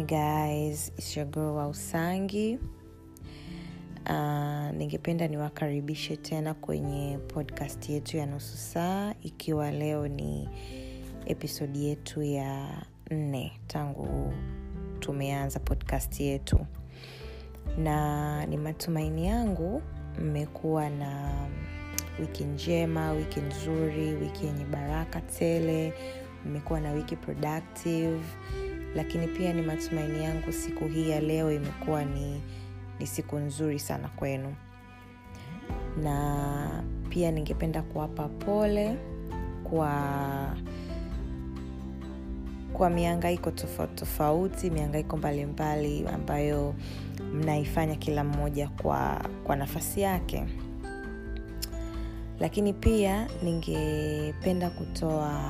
hi guys. It's your girl wa usangi uh, ningependa niwakaribishe tena kwenye podcast yetu ya nusu saa ikiwa leo ni episodi yetu ya nne tangu tumeanza podcast yetu. Na ni matumaini yangu mmekuwa na wiki njema wiki nzuri wiki yenye baraka tele mmekuwa na wiki productive lakini pia ni matumaini yangu siku hii ya leo imekuwa ni, ni siku nzuri sana kwenu. Na pia ningependa kuwapa pole kwa kwa miangaiko tofauti tofauti miangaiko mbalimbali ambayo mnaifanya kila mmoja kwa kwa nafasi yake. Lakini pia ningependa kutoa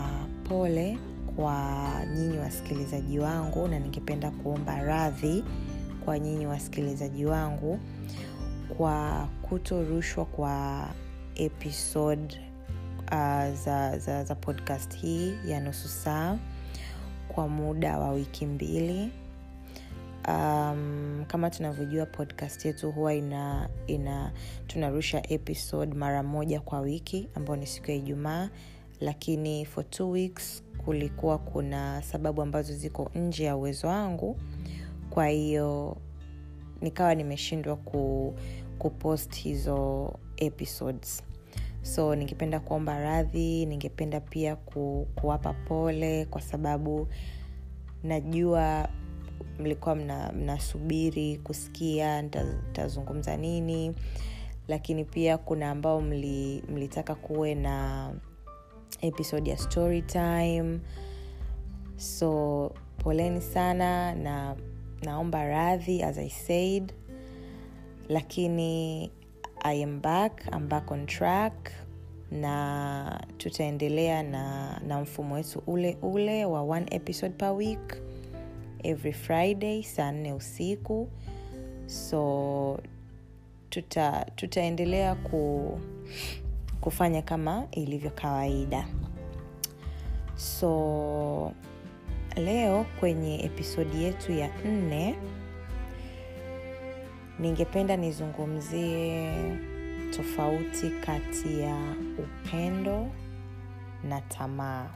pole kwa nyinyi wasikilizaji wangu na ningependa kuomba radhi kwa nyinyi wasikilizaji wangu kwa kutorushwa kwa episode uh, za, za, za podcast hii ya nusu saa kwa muda wa wiki mbili. Um, kama tunavyojua podcast yetu huwa ina, ina tunarusha episode mara moja kwa wiki ambayo ni siku ya ijumaa lakini for two weeks kulikuwa kuna sababu ambazo ziko nje ya uwezo wangu. Kwa hiyo nikawa nimeshindwa ku, kupost hizo episodes. So ningependa kuomba radhi ningependa pia ku, kuwapa pole kwa sababu najua mlikuwa mnasubiri mna kusikia ntazungumza nini. Lakini pia kuna ambao mli, mlitaka kuwe na episode ya story time. So poleni sana na naomba radhi as i said. Lakini i am back I'm back on track. Na tutaendelea na, na mfumo wetu ule ule wa one episode per week. Every friday saa nne usiku. So tuta tutaendelea ku, kufanya kama ilivyo kawaida. So leo kwenye episodi yetu ya nne ningependa nizungumzie tofauti kati ya upendo na tamaa.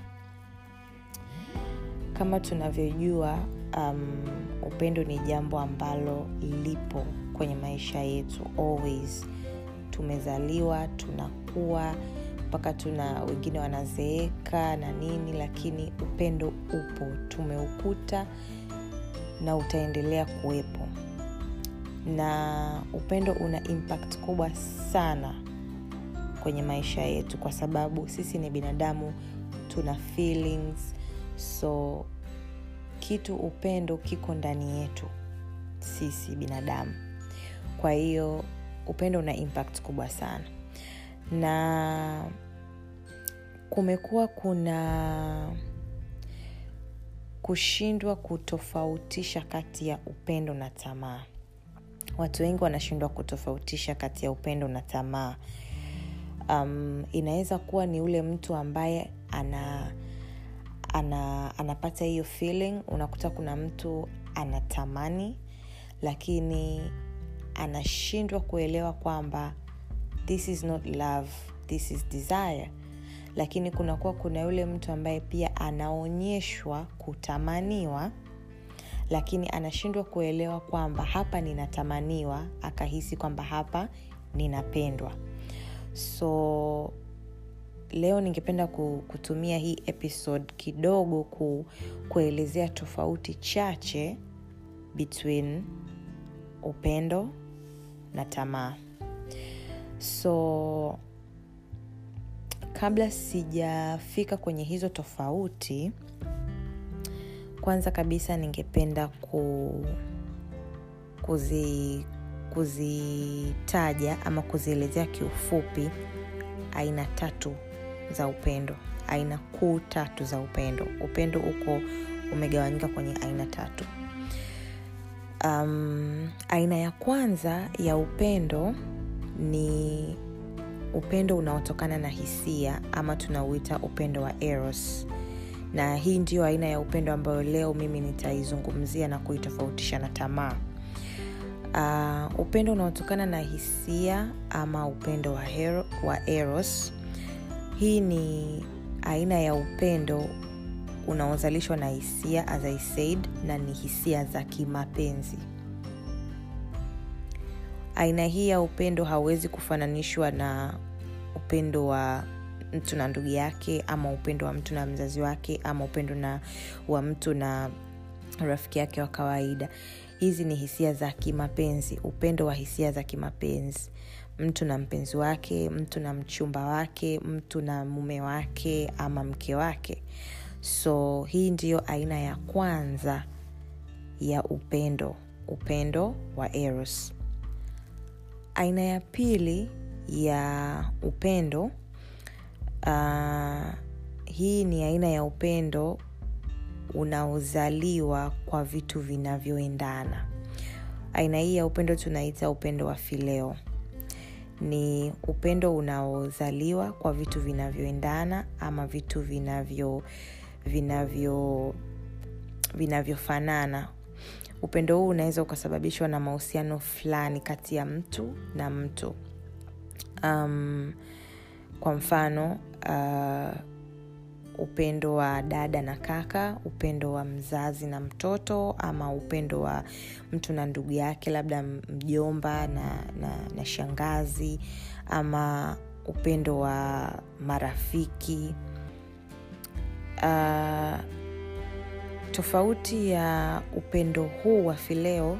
Kama tunavyojua um, upendo ni jambo ambalo lipo kwenye maisha yetu always. Tumezaliwa tunakuwa mpaka tuna wengine wanazeeka na nini lakini upendo upo. Tumeukuta na utaendelea kuwepo. Na upendo una impact kubwa sana kwenye maisha yetu kwa sababu sisi ni binadamu tuna feelings. So kitu upendo kiko ndani yetu sisi binadamu. Kwa hiyo upendo una impact kubwa sana na kumekuwa kuna kushindwa kutofautisha kati ya upendo na tamaa. Watu wengi wanashindwa kutofautisha kati ya upendo na tamaa. Um, inaweza kuwa ni ule mtu ambaye ana ana anapata hiyo feeling unakuta kuna mtu anatamani lakini anashindwa kuelewa kwamba this is not love this is desire. Lakini kunakuwa kuna yule mtu ambaye pia anaonyeshwa kutamaniwa lakini anashindwa kuelewa kwamba hapa ninatamaniwa akahisi kwamba hapa ninapendwa. So leo ningependa kutumia hii episode kidogo ku, kuelezea tofauti chache between upendo na tamaa so kabla sijafika kwenye hizo tofauti kwanza kabisa ningependa ku kuzi kuzitaja ama kuzielezea kiufupi aina tatu za upendo. Aina kuu tatu za upendo. Upendo uko umegawanyika kwenye aina tatu. Um, aina ya kwanza ya upendo ni upendo unaotokana na hisia ama tunauita upendo wa eros. Na hii ndiyo aina ya upendo ambayo leo mimi nitaizungumzia na kuitofautisha na tamaa. Uh, upendo unaotokana na hisia ama upendo wa, hero, wa eros. Hii ni aina ya upendo unaozalishwa na hisia as I said na ni hisia za kimapenzi aina hii ya upendo hauwezi kufananishwa na upendo wa mtu na ndugu yake ama upendo wa mtu na mzazi wake ama upendo na wa mtu na rafiki yake wa kawaida. Hizi ni hisia za kimapenzi upendo wa hisia za kimapenzi. Mtu na mpenzi wake mtu na mchumba wake mtu na mume wake ama mke wake. So hii ndiyo aina ya kwanza ya upendo upendo wa eros aina ya pili ya upendo uh, hii ni aina ya upendo unaozaliwa kwa vitu vinavyoendana. Aina hii ya upendo tunaita upendo wa fileo. Ni upendo unaozaliwa kwa vitu vinavyoendana ama vitu vinavyo vinavyo vinavyofanana upendo huu unaweza ukasababishwa na mahusiano fulani kati ya mtu na mtu. Um, kwa mfano uh, upendo wa dada na kaka upendo wa mzazi na mtoto ama upendo wa mtu na ndugu yake labda mjomba na, na, na shangazi ama upendo wa marafiki. Uh, tofauti ya upendo huu wa fileo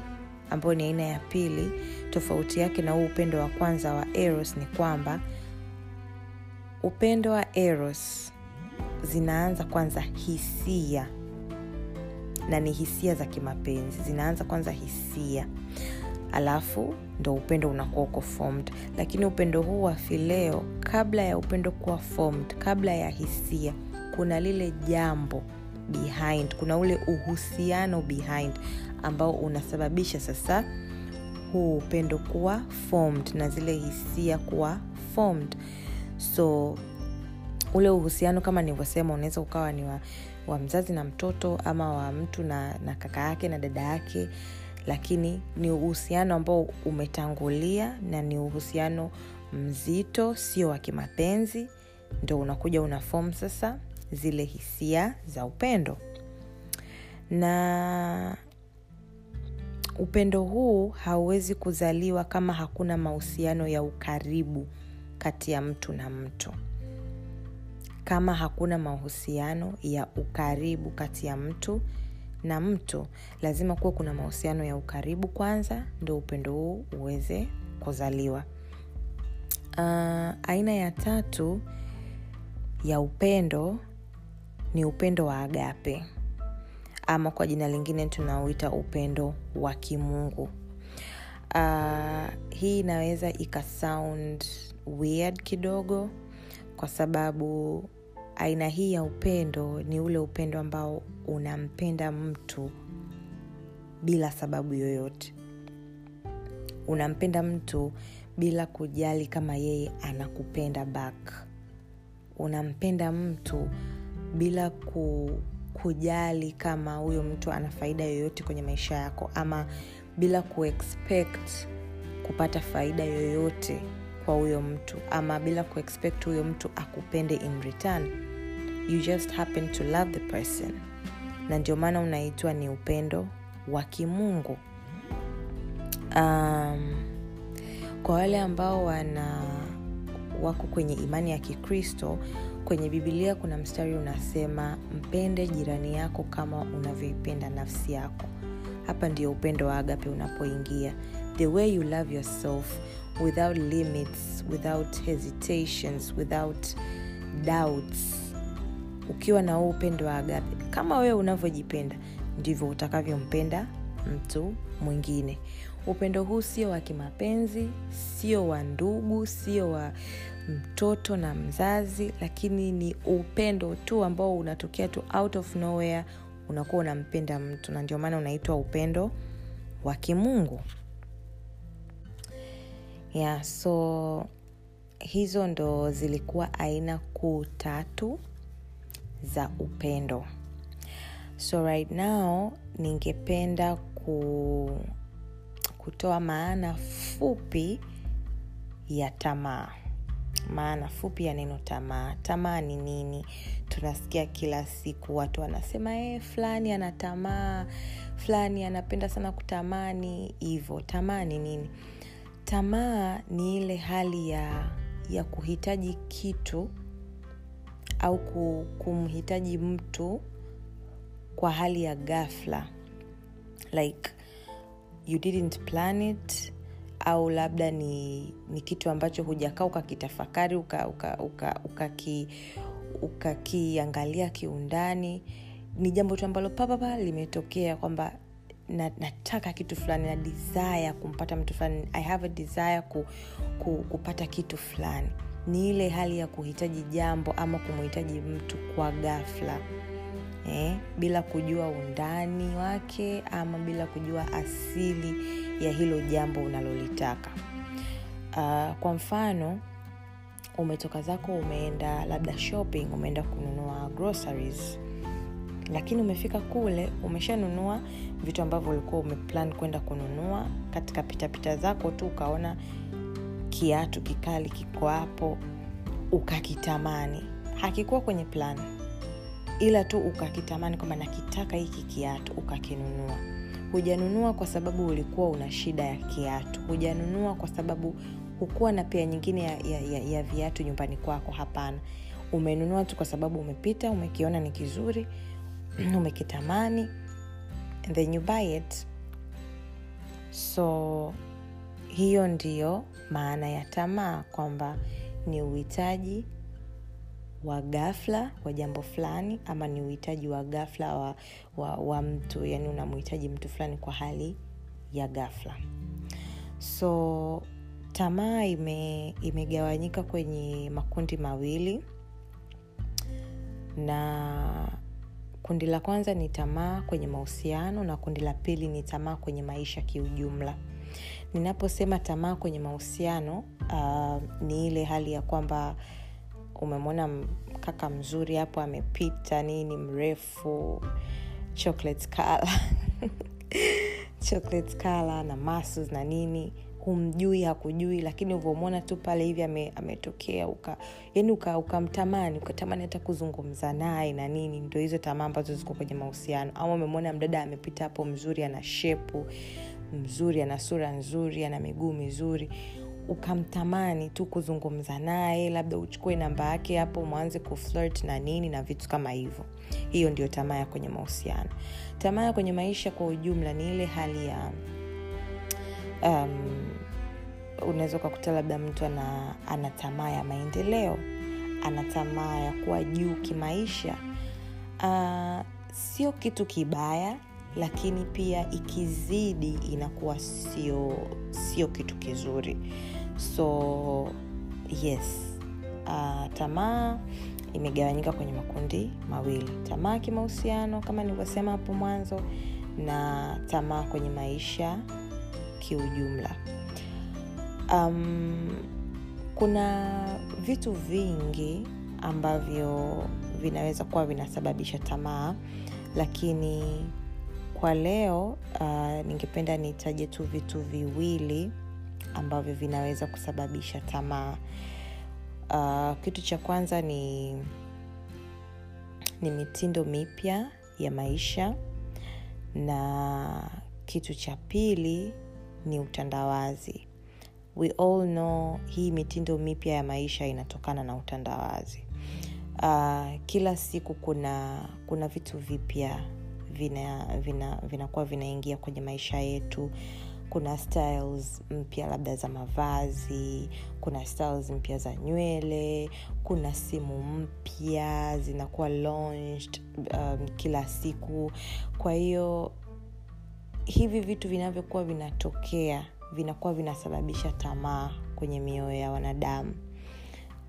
ambao ni aina ya pili tofauti yake na huu upendo wa kwanza wa eros ni kwamba upendo wa eros zinaanza kwanza hisia na ni hisia za kimapenzi zinaanza kwanza hisia. Alafu ndo upendo unakuwa uko formed. Lakini upendo huu wa fileo kabla ya upendo kuwa formed kabla ya hisia kuna lile jambo behind. Kuna ule uhusiano behind ambao unasababisha sasa huu upendo kuwa formed na zile hisia kuwa formed. So ule uhusiano kama nilivyosema unaweza ukawa ni wa, wa mzazi na mtoto ama wa mtu na, na kaka yake na dada yake lakini ni uhusiano ambao umetangulia na ni uhusiano mzito sio wa kimapenzi ndo unakuja una fom sasa zile hisia za upendo. Na upendo huu hauwezi kuzaliwa kama hakuna mahusiano ya ukaribu kati ya mtu na mtu. Kama hakuna mahusiano ya ukaribu kati ya mtu na mtu lazima kuwa kuna mahusiano ya ukaribu kwanza ndo upendo huu uweze kuzaliwa. Uh, aina ya tatu ya upendo ni upendo wa agape. Ama kwa jina lingine tunauita upendo wa kimungu. Uh, hii inaweza ikasound weird kidogo kwa sababu aina hii ya upendo ni ule upendo ambao unampenda mtu bila sababu yoyote. Unampenda mtu bila kujali kama yeye anakupenda back. Unampenda mtu bila ku, kujali kama huyo mtu ana faida yoyote kwenye maisha yako ama bila kuexpect kupata faida yoyote kwa huyo mtu ama bila kuexpect huyo mtu akupende in return. You just happen to love the person. Na ndio maana unaitwa ni upendo wa kimungu. Um, kwa wale ambao wana wako kwenye imani ya kikristo kwenye bibilia kuna mstari unasema mpende jirani yako kama unavyoipenda nafsi yako. Hapa ndio upendo wa agape unapoingia. The way you love yourself without limits without hesitations without doubts. Ukiwa na huu upendo wa agape kama wewe unavyojipenda ndivyo utakavyompenda mtu mwingine upendo huu sio wa kimapenzi sio wa ndugu sio wa mtoto na mzazi lakini ni upendo tu ambao unatokea tu out of nowhere unakuwa unampenda mtu na ndio maana unaitwa upendo wa kimungu. Yeah so hizo ndo zilikuwa aina kuu tatu za upendo. So right now ningependa ku, kutoa maana fupi ya tamaa. Maana fupi ya neno tamaa. Tamaa ni nini? Tunasikia kila siku watu wanasema e, fulani ana tamaa fulani anapenda sana kutamani hivo. Tamaa ni nini? Tamaa ni ile hali ya ya kuhitaji kitu au kumhitaji mtu kwa hali ya ghafla. Like you didn't plan it au labda ni, ni kitu ambacho hujakaa ukakitafakari ukakiangalia uka, uka, uka uka kiundani. Ni jambo tu ambalo papapa limetokea kwamba na, nataka kitu fulani na desire kumpata mtu fulani. I have a desire ku, ku, kupata kitu fulani. Ni ile hali ya kuhitaji jambo ama kumhitaji mtu kwa ghafla eh, bila kujua undani wake ama bila kujua asili ya hilo jambo unalolitaka. Uh, kwa mfano umetoka zako umeenda labda shopping umeenda kununua groceries lakini umefika kule umeshanunua vitu ambavyo ulikuwa umeplan kwenda kununua katika pitapita zako tu ukaona kiatu kikali kiko hapo ukakitamani. Hakikuwa kwenye plan ila tu ukakitamani kwamba nakitaka hiki kiatu ukakinunua. Hujanunua kwa sababu ulikuwa una shida ya kiatu. Hujanunua kwa sababu hukuwa na pia nyingine ya, ya, ya, ya viatu nyumbani kwako. Hapana. Umenunua tu kwa sababu umepita umekiona ni kizuri umekitamani and then you buy it. So hiyo ndiyo maana ya tamaa kwamba ni uhitaji wa ghafla wa jambo fulani ama ni uhitaji wa ghafla wa, wa, wa mtu yani unamhitaji mtu fulani kwa hali ya ghafla. So tamaa ime, imegawanyika kwenye makundi mawili. Na kundi la kwanza ni tamaa kwenye mahusiano na kundi la pili ni tamaa kwenye maisha kiujumla. Ninaposema tamaa kwenye mahusiano uh, ni ile hali ya kwamba umemwona kaka mzuri hapo amepita nini mrefu chocolate color chocolate color na masus na nini. Humjui hakujui lakini uvyomwona tu pale hivi ame, ametokea uka yani ukamtamani uka ukatamani hata kuzungumza naye na nini. Ndo hizo tamaa ambazo ziko kwenye mahusiano. Ama umemwona mdada amepita hapo mzuri ana shepu mzuri ana sura nzuri ana miguu mizuri ukamtamani tu kuzungumza naye labda uchukue namba yake hapo mwanze kuflirt na nini na vitu kama hivyo. Hiyo ndio tamaa ya kwenye mahusiano. Tamaa ya kwenye maisha kwa ujumla ni ile hali ya um, unaweza ukakuta labda mtu ana, ana tamaa ya maendeleo ana tamaa ya kuwa juu kimaisha. Uh, sio kitu kibaya lakini pia ikizidi inakuwa sio sio kitu kizuri so yes. Uh, tamaa imegawanyika kwenye makundi mawili. Tamaa kimahusiano kama nilivyosema hapo mwanzo na tamaa kwenye maisha kiujumla. Um, kuna vitu vingi ambavyo vinaweza kuwa vinasababisha tamaa lakini kwa leo uh, ningependa nitaje tu vitu viwili ambavyo vinaweza kusababisha tamaa. Uh, kitu cha kwanza ni ni mitindo mipya ya maisha. Na kitu cha pili ni utandawazi. We all know hii mitindo mipya ya maisha inatokana na utandawazi. Uh, kila siku kuna kuna vitu vipya vinakuwa vina, vina vinaingia kwenye maisha yetu kuna styles mpya labda za mavazi kuna styles mpya za nywele kuna simu mpya zinakuwa launched um, kila siku. Kwa hiyo hivi vitu vinavyokuwa vinatokea vinakuwa vinasababisha tamaa kwenye mioyo ya wanadamu.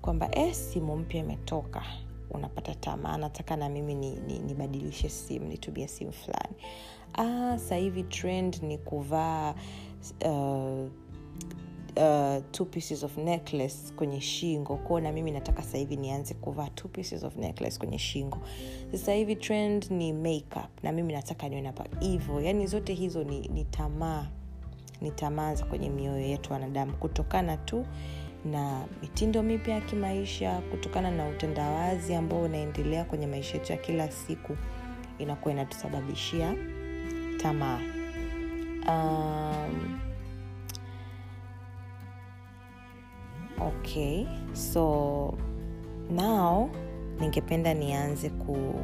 Kwamba e, simu mpya imetoka. Unapata tamaa nataka na mimi nibadilishe ni, ni simu nitumie simu fulani ah, sahivi trend ni kuvaa uh, uh, two pieces of necklace kwenye shingo. Kwao na mimi nataka sasa nianze kuvaa two pieces of necklace kwenye shingo. Sasa hivi trend ni makeup na mimi nataka niwe napa yani zote hizo ni, ni tamaa ni tamaa za kwenye mioyo yetu wanadamu. Kutokana tu na mitindo mipya ya kimaisha kutokana na utendawazi ambao unaendelea kwenye maisha yetu ya kila siku inakuwa inatusababishia tamaa. Um, okay so now ningependa nianze ku,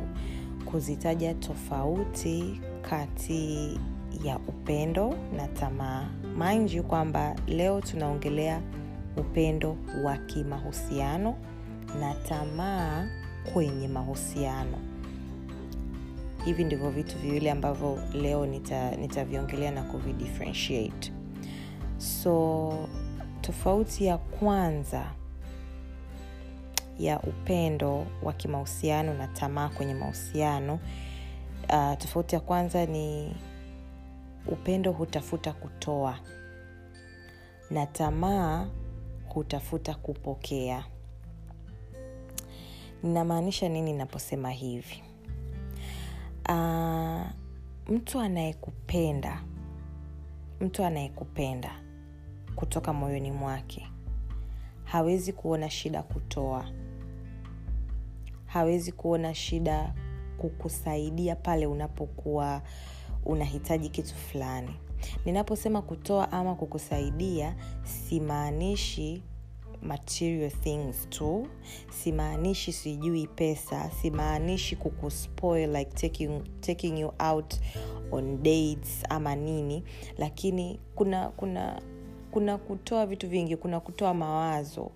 kuzitaja tofauti kati ya upendo na tamaa. Mind you kwamba leo tunaongelea upendo wa kimahusiano na tamaa kwenye mahusiano hivi ndivyo vitu viwili ambavyo leo nitaviongelea nita na kuvidifferentiate. So tofauti ya kwanza ya upendo wa kimahusiano na tamaa kwenye mahusiano uh, tofauti ya kwanza ni upendo hutafuta kutoa na tamaa hutafuta kupokea. Ninamaanisha nini naposema hivi uh, mtu anayekupenda mtu anayekupenda kutoka moyoni mwake hawezi kuona shida kutoa. Hawezi kuona shida kukusaidia pale unapokuwa unahitaji kitu fulani. Ninaposema kutoa ama kukusaidia simaanishi material things tu. Simaanishi sijui pesa simaanishi kukuspoil like taking, taking you out on dates ama nini. Lakini kuna kuna kuna kutoa vitu vingi kuna kutoa mawazo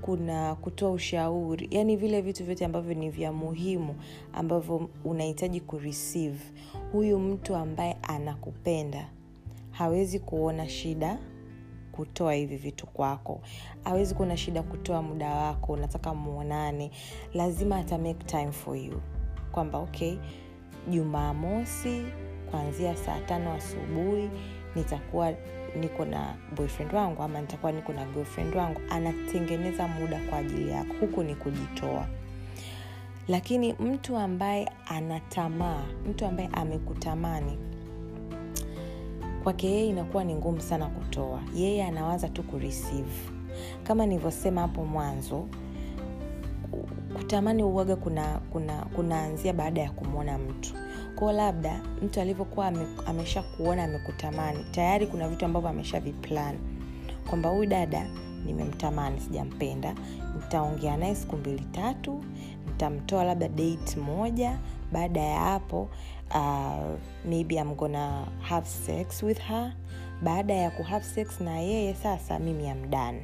kuna kutoa ushauri. Yaani vile vitu vyote ambavyo ni vya muhimu ambavyo unahitaji kureceive. Huyu mtu ambaye anakupenda hawezi kuona shida kutoa hivi vitu kwako. Awezi kuona shida kutoa muda wako unataka muonane. Lazima ata make time for you. Kwamba okay jumamosi kuanzia saa tano asubuhi nitakuwa niko na boyfriend wangu ama nitakuwa niko na girlfriend wangu. Anatengeneza muda kwa ajili yako huku ni kujitoa. Lakini mtu ambaye anatamaa mtu ambaye amekutamani kwake yeye inakuwa ni ngumu sana kutoa. Yeye anawaza tu kureceive. Kama nilivyosema hapo mwanzo kutamani uwaga kuna kuna kunaanzia baada ya kumwona mtu. Kwao labda mtu alivyokuwa amesha kuona amekutamani tayari kuna vitu ambavyo amesha viplan. Kwamba huyu dada nimemtamani sijampenda nitaongea naye siku mbili tatu nitamtoa labda date moja baada ya hapo uh, maybe I'm gonna have sex with her. Baada ya kuhave sex na yeye sasa mimi am done.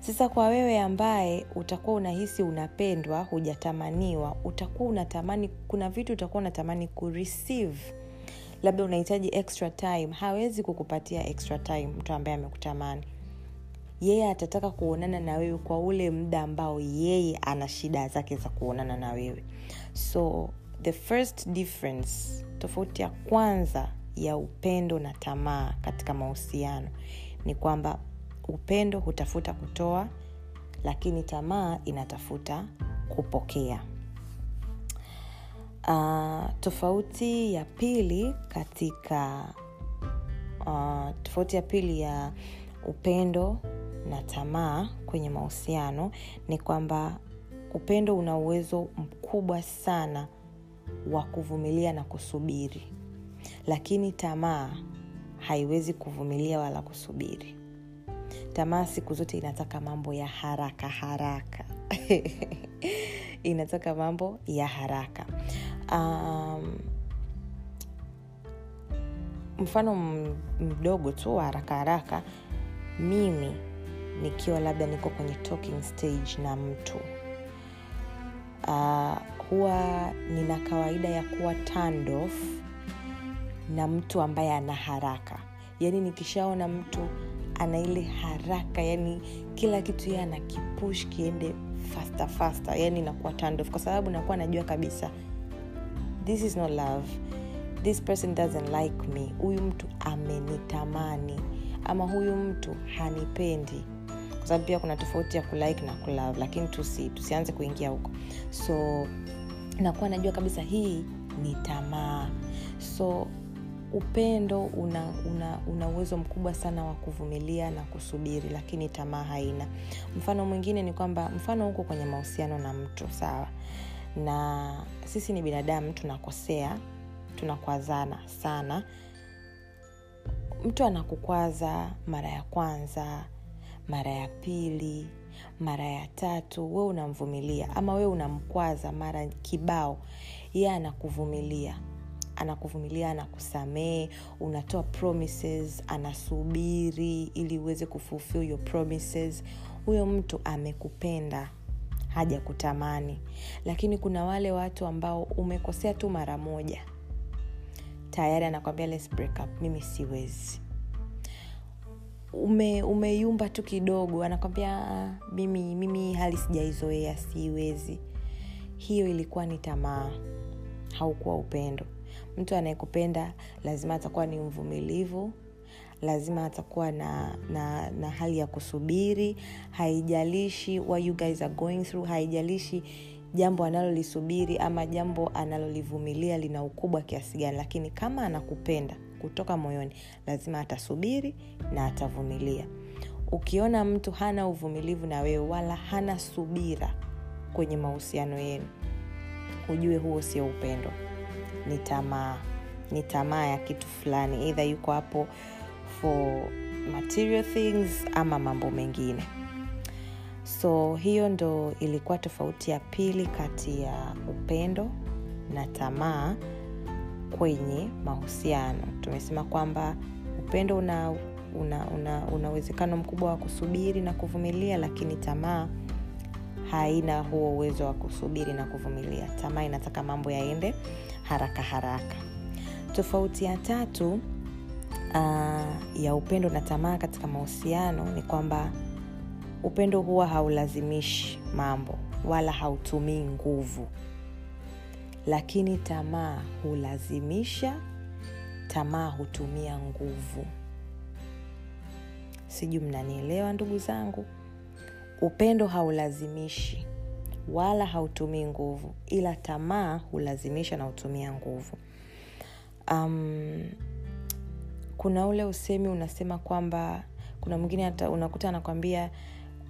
Sasa kwa wewe ambaye utakuwa unahisi unapendwa hujatamaniwa utakuwa unatamani kuna vitu utakuwa unatamani kureceive labda unahitaji extra time. Hawezi kukupatia extra time mtu ambaye amekutamani. Yeye atataka kuonana na wewe kwa ule muda ambao yeye ana shida zake za kuonana na wewe. So the first difference tofauti ya kwanza ya upendo na tamaa katika mahusiano ni kwamba upendo hutafuta kutoa lakini tamaa inatafuta kupokea. Uh, tofauti ya pili katika uh, tofauti ya pili ya upendo na tamaa kwenye mahusiano ni kwamba upendo una uwezo mkubwa sana wa kuvumilia na kusubiri. Lakini tamaa haiwezi kuvumilia wala kusubiri. Tamaa siku zote inataka mambo ya haraka haraka. Inataka mambo ya haraka. Um, mfano mdogo tu wa haraka haraka mimi nikiwa labda niko kwenye talking stage na mtu uh, huwa nina kawaida ya kuwa tandof na mtu ambaye ana haraka. Yaani nikishaona mtu ana ile haraka yani kila kitu ye ana kipush kiende faster faster. Yani nakuwa tandof kwa sababu nakuwa najua kabisa this is no love. This person doesn't like me. Huyu mtu amenitamani. Ama huyu mtu hanipendi kwa sababu pia kuna tofauti ya kulike na kulove lakini tusi, tusianze kuingia huko. So nakuwa najua kabisa hii ni tamaa. So upendo una una una uwezo mkubwa sana wa kuvumilia na kusubiri lakini tamaa haina. Mfano mwingine ni kwamba mfano huko kwenye mahusiano na mtu sawa. Na sisi ni binadamu tunakosea tunakwazana sana. Mtu anakukwaza mara ya kwanza mara ya pili mara ya tatu we unamvumilia ama we unamkwaza mara kibao ye anakuvumilia. Anakuvumilia anakusamee unatoa promises anasubiri ili uweze kufulfill your promises. Huyo mtu amekupenda haja kutamani lakini kuna wale watu ambao umekosea tu mara moja. Tayari anakwambia mimi siwezi ume umeyumba tu kidogo anakwambia mimi mimi hali sijaizoea siwezi. Hiyo ilikuwa ni tamaa haukuwa upendo. Mtu anayekupenda lazima atakuwa ni mvumilivu lazima atakuwa na, na, na hali ya kusubiri. Haijalishi what you guys are going through haijalishi jambo analolisubiri ama jambo analolivumilia lina ukubwa kiasi gani lakini kama anakupenda kutoka moyoni lazima atasubiri na atavumilia. Ukiona mtu hana uvumilivu na wewe wala hana subira kwenye mahusiano yenu ujue huo sio upendo. Ni tamaa ni tamaa ya kitu fulani eidha yuko hapo for material things ama mambo mengine. So hiyo ndo ilikuwa tofauti ya pili kati ya upendo na tamaa kwenye mahusiano. Tumesema kwamba upendo una una una, una uwezekano mkubwa wa kusubiri na kuvumilia lakini tamaa haina huo uwezo wa kusubiri na kuvumilia. Tamaa inataka mambo yaende haraka haraka. Tofauti ya tatu uh, ya upendo na tamaa katika mahusiano ni kwamba upendo huwa haulazimishi mambo wala hautumii nguvu lakini tamaa hulazimisha tamaa hutumia nguvu. Sijui mnanielewa ndugu zangu? Upendo haulazimishi wala hautumii nguvu ila tamaa hulazimisha na hutumia nguvu. Um, kuna ule usemi unasema kwamba kuna mwingine unakuta anakwambia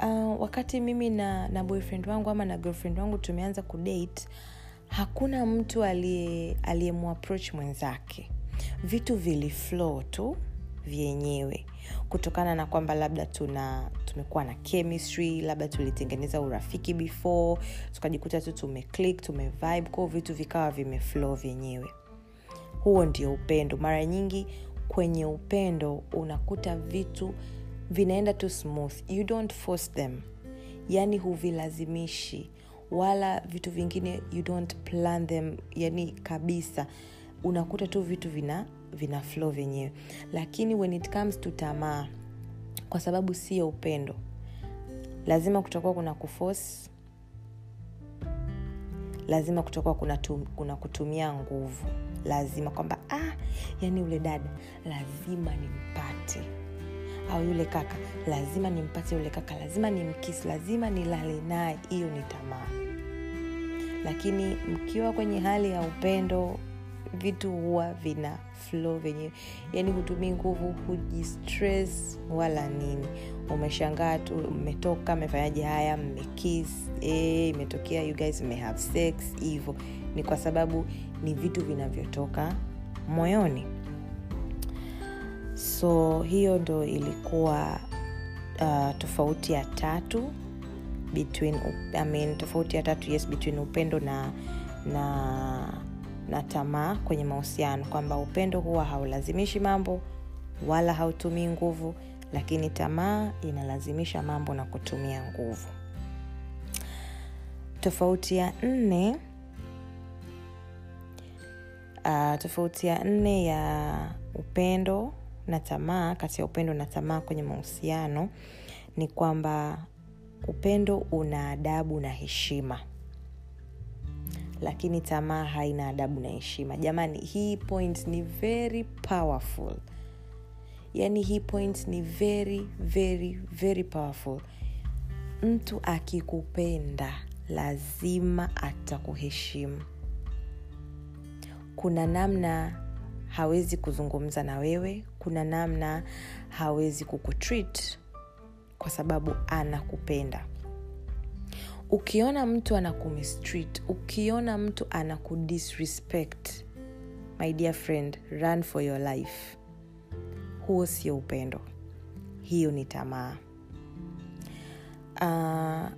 uh, wakati mimi na, na boyfriend wangu ama na girlfriend wangu tumeanza kudate hakuna mtu aliyemuaproach mwenzake. Vitu viliflow tu vyenyewe kutokana na kwamba labda tuna tumekuwa na chemistry labda tulitengeneza urafiki before tukajikuta tu tumeclick tumevibe kwao vitu vikawa vimeflow vyenyewe huo ndio upendo. Mara nyingi kwenye upendo unakuta vitu vinaenda tu smooth. You don't force them. Yani huvilazimishi wala vitu vingine you don't plan them yani kabisa. Unakuta tu vitu vina vina flow vyenyewe. Lakini when it comes to tamaa kwa sababu sio upendo lazima kutakuwa kuna kufosi lazima kutakuwa kuna, kuna kutumia nguvu. Lazima kwamba ah, yani ule dada lazima nimpate au yule kaka. Lazima nimpate yule kaka. Lazima nimkisi. Lazima nilale naye. Hiyo ni tamaa. Lakini mkiwa kwenye hali ya upendo vitu huwa vina flow venyewe yani hutumii nguvu hujistress wala nini. Umeshangaa tu mmetoka mmefanyaje haya mmekis e, imetokea you guys may have sex hivyo ni kwa sababu ni vitu vinavyotoka moyoni so hiyo ndo ilikuwa uh, tofauti ya tatu between I mean, tofauti ya tatu yes between upendo na na na tamaa kwenye mahusiano. Kwamba upendo huwa haulazimishi mambo wala hautumii nguvu lakini tamaa inalazimisha mambo na kutumia nguvu. Tofauti ya nne uh, tofauti ya nne ya upendo na tamaa kati ya upendo na tamaa kwenye mahusiano ni kwamba upendo una adabu na heshima. Lakini tamaa haina adabu na heshima. Jamani hii point ni very powerful. Yaani hii point ni very very very powerful. Mtu akikupenda lazima atakuheshimu. Kuna namna hawezi kuzungumza na wewe kuna namna hawezi kukutreat kwa sababu anakupenda. Ukiona mtu anakumistreat ukiona mtu anakudisrespect my dear friend run for your life. Huo sio upendo. Hiyo ni tamaa. Uh,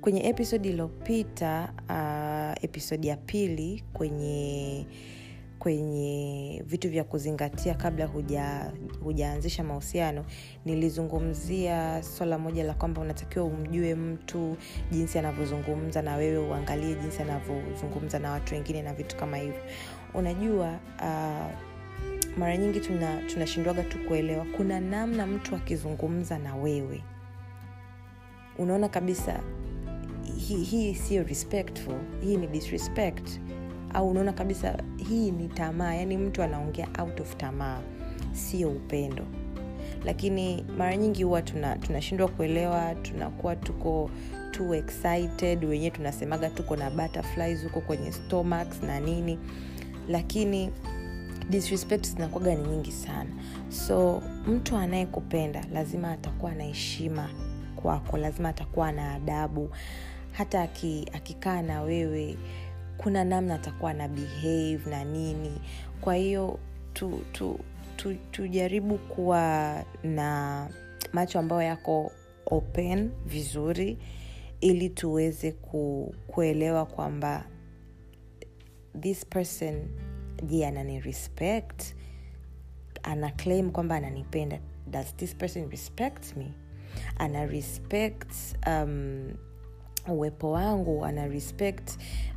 kwenye episodi iliyopita uh, episodi ya pili kwenye kwenye vitu vya kuzingatia kabla huja hujaanzisha mahusiano nilizungumzia swala moja la kwamba unatakiwa umjue mtu jinsi anavyozungumza na wewe uangalie jinsi anavyozungumza na watu wengine na vitu kama hivyo. Unajua uh, mara nyingi tunashindwaga tuna tu kuelewa. Kuna namna mtu akizungumza na wewe. Unaona kabisa hii hi, siyo respectful hii ni disrespect au unaona kabisa hii ni tamaa yaani mtu anaongea out of tamaa sio upendo. Lakini mara nyingi huwa tunashindwa tuna kuelewa tunakuwa tuko too excited wenyewe tunasemaga tuko na butterflies huko kwenye stomachs na nini. Lakini disrespect zinakuwaga ni nyingi sana. So mtu anayekupenda lazima atakuwa na heshima kwako lazima atakuwa na adabu. Hata akikaa na wewe kuna namna atakuwa na behave na nini. Kwa hiyo tu, tu, tu, tujaribu kuwa na macho ambayo yako open vizuri ili tuweze ku, kuelewa kwamba this person je anani respect? Ana claim kwamba ananipenda. Does this person respect me? Ana respect um, uwepo wangu ana respect.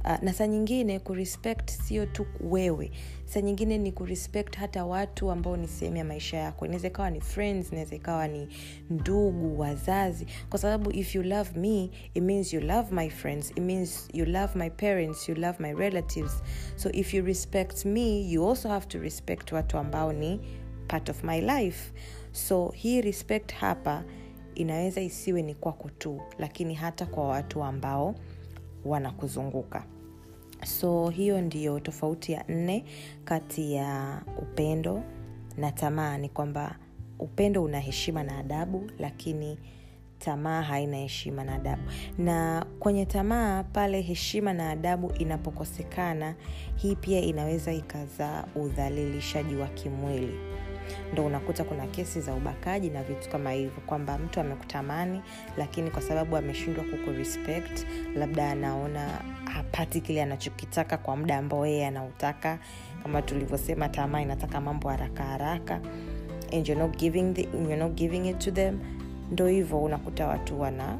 Uh, na saa nyingine kurespect sio tu wewe. Saa nyingine ni kurespect hata watu ambao ni sehemu ya maisha yako. Inaweza ikawa ni friends inaweza ikawa ni ndugu wazazi. Kwa sababu if you love me it means you love my friends. It means you love my parents you love my relatives. So if you respect me you also have to respect watu ambao ni part of my life. So hii respect hapa inaweza isiwe ni kwako tu lakini hata kwa watu ambao wanakuzunguka. So hiyo ndiyo tofauti ya nne kati ya upendo na tamaa. Ni kwamba upendo una heshima na adabu lakini tamaa haina heshima na adabu. Na kwenye tamaa pale heshima na adabu inapokosekana hii pia inaweza ikazaa udhalilishaji wa kimwili ndo unakuta kuna kesi za ubakaji na vitu kama hivyo kwamba mtu amekutamani lakini kwa sababu ameshindwa kukurespect labda anaona hapati kile anachokitaka kwa muda ambao yeye anautaka. Kama tulivyosema tamaa inataka mambo haraka haraka. And you're not giving, the, you're not giving it to them. Ndo hivyo unakuta watu wana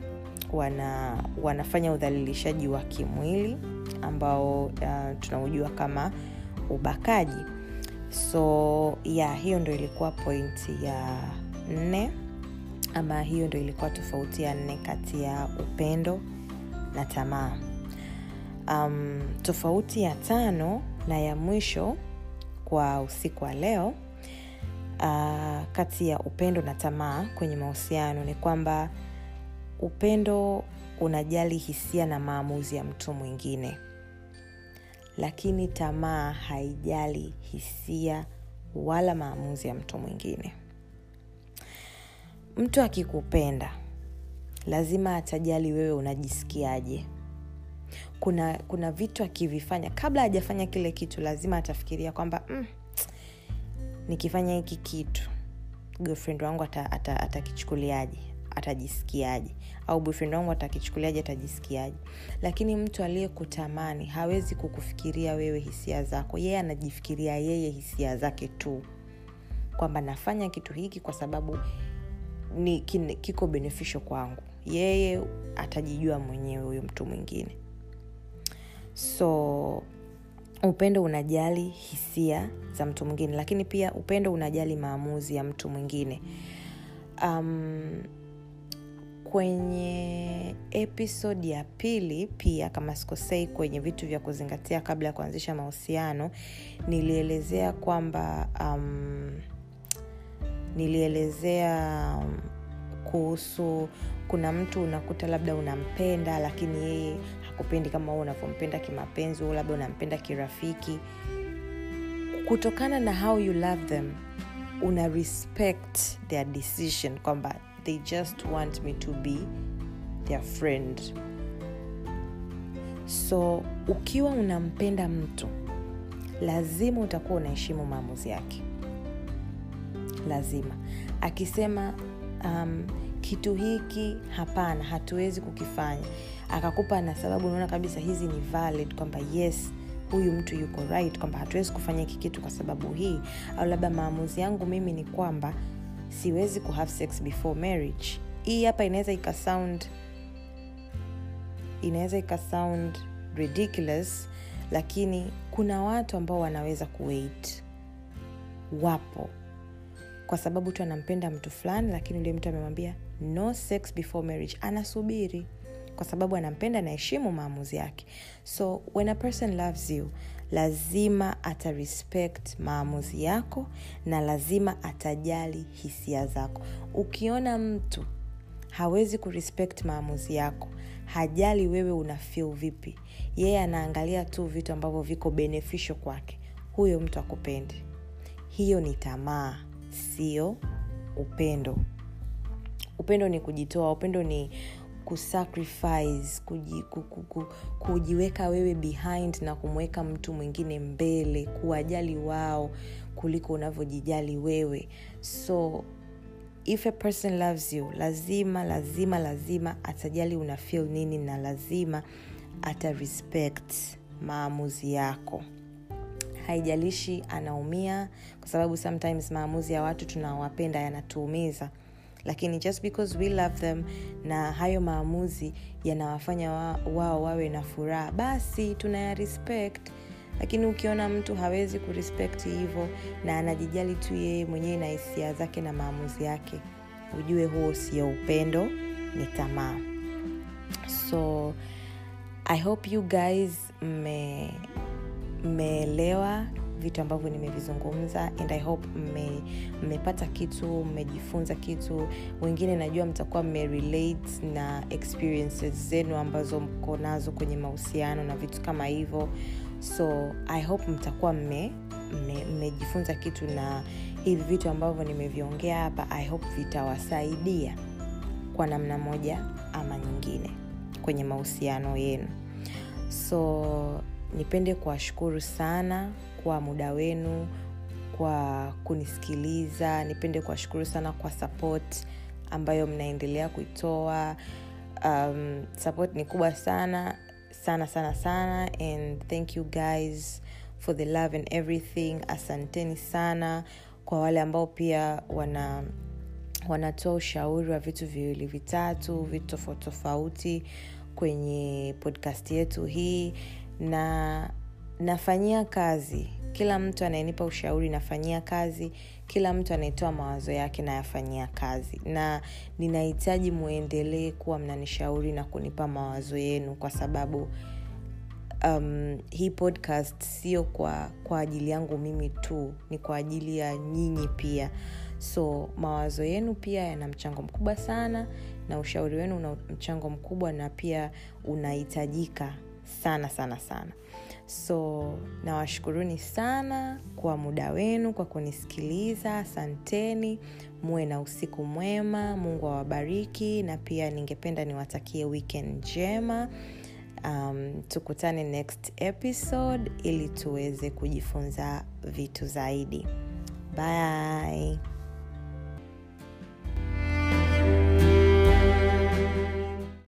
wana wanafanya udhalilishaji wa kimwili ambao uh, tunaujua kama ubakaji so ya hiyo ndo ilikuwa pointi ya nne. Ama hiyo ndo ilikuwa tofauti ya nne kati ya upendo na tamaa. Um, tofauti ya tano na ya mwisho kwa usiku wa leo uh, kati ya upendo na tamaa kwenye mahusiano ni kwamba upendo unajali hisia na maamuzi ya mtu mwingine lakini tamaa haijali hisia wala maamuzi ya mtu mwingine. Mtu akikupenda lazima atajali wewe unajisikiaje. Kuna kuna vitu akivifanya kabla hajafanya kile kitu lazima atafikiria kwamba mm, nikifanya hiki kitu girlfriend wangu atakichukuliaje ata, ata atajisikiaje? Au boyfriend wangu atakichukuliaje atajisikiaje? Lakini mtu aliyekutamani hawezi kukufikiria wewe hisia zako. Yeye anajifikiria yeye hisia zake tu. Kwamba nafanya kitu hiki kwa sababu ni kiko beneficial kwangu. Yeye atajijua mwenyewe huyo mtu mwingine. So upendo unajali hisia za mtu mwingine. Lakini pia upendo unajali maamuzi ya mtu mwingine. Um, kwenye episodi ya pili pia kama sikosei kwenye vitu vya kuzingatia kabla ya kuanzisha mahusiano nilielezea kwamba um, nilielezea um, kuhusu kuna mtu unakuta labda unampenda lakini yeye hakupendi kama wewe unavyompenda kimapenzi u labda unampenda kirafiki. Kutokana na how you love them una respect their decision kwamba they just want me to be their friend. So ukiwa unampenda mtu lazima utakuwa unaheshimu maamuzi yake. Lazima. Akisema um, kitu hiki hapana hatuwezi kukifanya. Akakupa na sababu unaona kabisa hizi ni valid kwamba yes huyu mtu yuko right kwamba hatuwezi kufanya hiki kitu kwa sababu hii. Au labda maamuzi yangu mimi ni kwamba siwezi kuhave sex before marriage. Hii hapa inaweza ikasound inaweza ikasound ridiculous lakini kuna watu ambao wanaweza kuwait wapo. Kwa sababu tu anampenda mtu fulani lakini ule mtu amemwambia no sex before marriage. Anasubiri kwa sababu anampenda naheshimu maamuzi yake. So when a person loves you lazima ata maamuzi yako na lazima atajali hisia zako. Ukiona mtu hawezi kurespect maamuzi yako hajali wewe una feel vipi yeye anaangalia tu vitu ambavyo viko beneficial kwake huyo mtu akupendi. Hiyo ni tamaa sio upendo. Upendo ni kujitoa upendo ni kusacrifice kuji, kuku, ku, ku, kujiweka wewe behind na kumweka mtu mwingine mbele kuwajali wao kuliko unavyojijali wewe. So if a person loves you lazima lazima lazima atajali una feel nini na lazima atarespect maamuzi yako. Haijalishi anaumia kwa sababu sometimes maamuzi ya watu tunawapenda yanatuumiza lakini just because we love them na hayo maamuzi yanawafanya wa, wao wawe na furaha basi tunaya respect. Lakini ukiona mtu hawezi kurespect hivyo na anajijali tu yeye mwenyewe na hisia zake na maamuzi yake ujue huo sio upendo ni tamaa. So i hope you guys mmeelewa vitu ambavyo nimevizungumza and i hope mmepata kitu mmejifunza kitu. Wengine najua mtakuwa mmerelate na experiences zenu ambazo mko nazo kwenye mahusiano na vitu kama hivyo. So i hope mtakuwa mmejifunza kitu na hivi vitu ambavyo nimeviongea hapa i hope vitawasaidia kwa namna moja ama nyingine kwenye mahusiano yenu. So nipende kuwashukuru sana kwa muda wenu kwa kunisikiliza nipende kuwashukuru sana kwa support ambayo mnaendelea kuitoa. Um, support ni kubwa sana sana sana sana and thank you guys for the love and everything. Asanteni sana kwa wale ambao pia wana wanatoa ushauri wa vitu viwili vitatu vitu tofauti tofauti kwenye podcast yetu hii. Na nafanyia kazi. Kila mtu anayenipa ushauri nafanyia kazi. Kila mtu anayetoa mawazo yake nayafanyia kazi. Na ninahitaji mwendelee kuwa mnanishauri na kunipa mawazo yenu kwa sababu um, hii podcast sio kwa kwa ajili yangu mimi tu ni kwa ajili ya nyinyi pia. So mawazo yenu pia yana mchango mkubwa sana na ushauri wenu una mchango mkubwa na pia unahitajika sana sana sana so nawashukuruni sana kwa muda wenu kwa kunisikiliza asanteni muwe na usiku mwema mungu awabariki na pia ningependa niwatakie weekend njema. Um, tukutane next episode ili tuweze kujifunza vitu zaidi. Bye